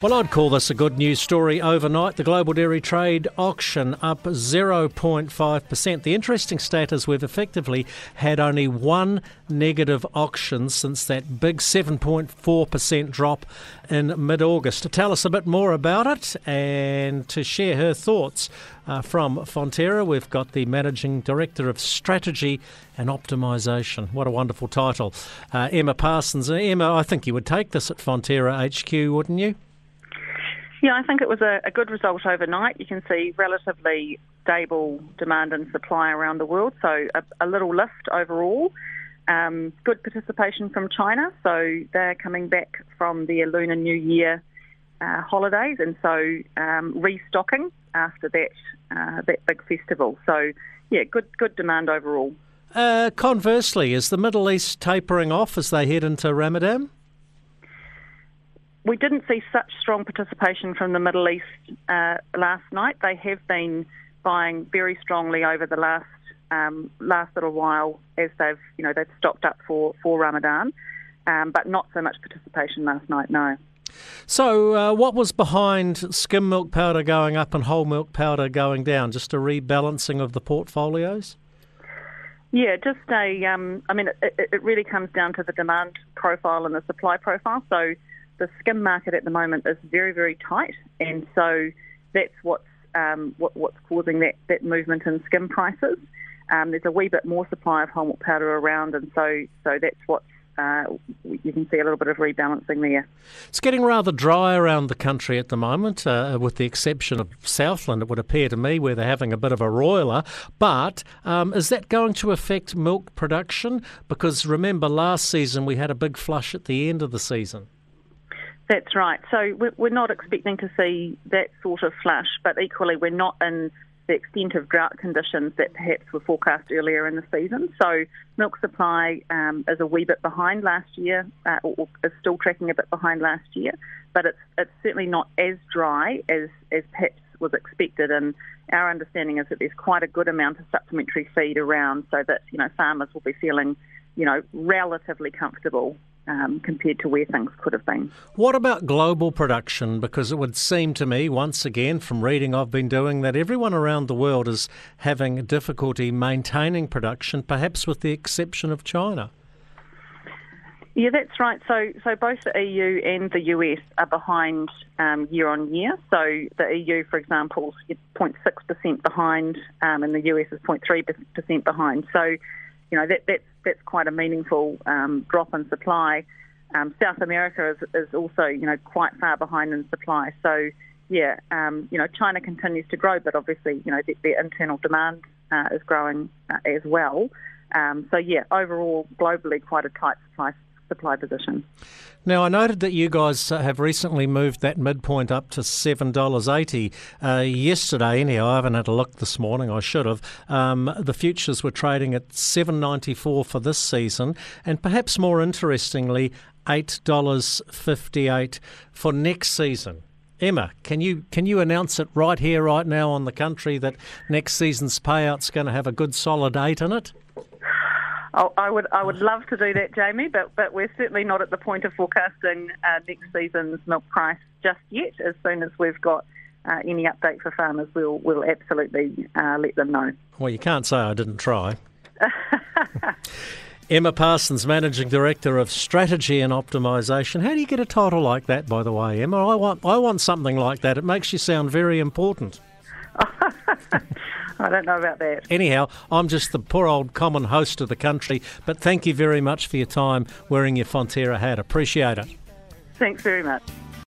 Well, I'd call this a good news story overnight. The global dairy trade auction up 0.5%. The interesting stat is we've effectively had only one negative auction since that big 7.4% drop in mid August. To tell us a bit more about it and to share her thoughts uh, from Fonterra, we've got the Managing Director of Strategy and Optimisation. What a wonderful title. Uh, Emma Parsons. Uh, Emma, I think you would take this at Fonterra HQ, wouldn't you? Yeah, I think it was a, a, good result overnight. You can see relatively stable demand and supply around the world, so a, a little lift overall. Um, good participation from China, so they're coming back from their Lunar New Year uh, holidays, and so um, restocking after that uh, that big festival. So yeah, good good demand overall. Uh, conversely, is the Middle East tapering off as they head into Ramadan? We didn't see such strong participation from the Middle East uh, last night. They have been buying very strongly over the last um, last little while as they've you know they've stocked up for for Ramadan, um, but not so much participation last night. No. So, uh, what was behind skim milk powder going up and whole milk powder going down? Just a rebalancing of the portfolios? Yeah, just a. Um, I mean, it, it really comes down to the demand profile and the supply profile. So, the skim market at the moment is very, very tight, and so that's what's um, what, what's causing that, that movement in skim prices. Um, there's a wee bit more supply of whole milk powder around, and so so that's what uh, you can see a little bit of rebalancing there. It's getting rather dry around the country at the moment, uh, with the exception of Southland, it would appear to me, where they're having a bit of a roiler. But um, is that going to affect milk production? Because remember, last season we had a big flush at the end of the season. That's right. So we're not expecting to see that sort of flush, but equally we're not in the extent of drought conditions that perhaps were forecast earlier in the season. So milk supply um, is a wee bit behind last year, uh, or is still tracking a bit behind last year, but it's it's certainly not as dry as as perhaps was expected. And our understanding is that there's quite a good amount of supplementary feed around, so that you know farmers will be feeling you know relatively comfortable um, compared to where things could have been. What about global production? Because it would seem to me, once again, from reading I've been doing, that everyone around the world is having difficulty maintaining production, perhaps with the exception of China. Yeah, that's right. So, so both the EU and the US are behind um, year on year. So, the EU, for example, is 0.6% behind, um, and the US is 0.3% behind. So, you know, that, that's, that's quite a meaningful um, drop in supply. Um, South America is, is also, you know, quite far behind in supply. So, yeah, um, you know, China continues to grow, but obviously, you know, the, the internal demand uh, is growing uh, as well. Um, so, yeah, overall, globally, quite a tight supply supply position. Now, I noted that you guys uh, have recently moved that midpoint up to $7.80. Uh, yesterday, anyhow, I haven't had a look this morning, I should have. Um, the futures were trading at $7.94 for this season, and perhaps more interestingly, $8.58 for next season. Emma, can you can you announce it right here, right now on the country that next season's payout's going to have a good solid eight in it? Oh, I would I would love to do that, Jamie, but but we're certainly not at the point of forecasting uh, next season's milk price just yet. As soon as we've got uh, any update for farmers, we'll we'll absolutely uh, let them know. Well, you can't say I didn't try. Emma Parsons, Managing Director of Strategy and Optimisation. How do you get a title like that, by the way, Emma? I want I want something like that. It makes you sound very important. I don't know about that. Anyhow, I'm just the poor old common host of the country, but thank you very much for your time wearing your Fonterra hat. Appreciate it. Thanks very much.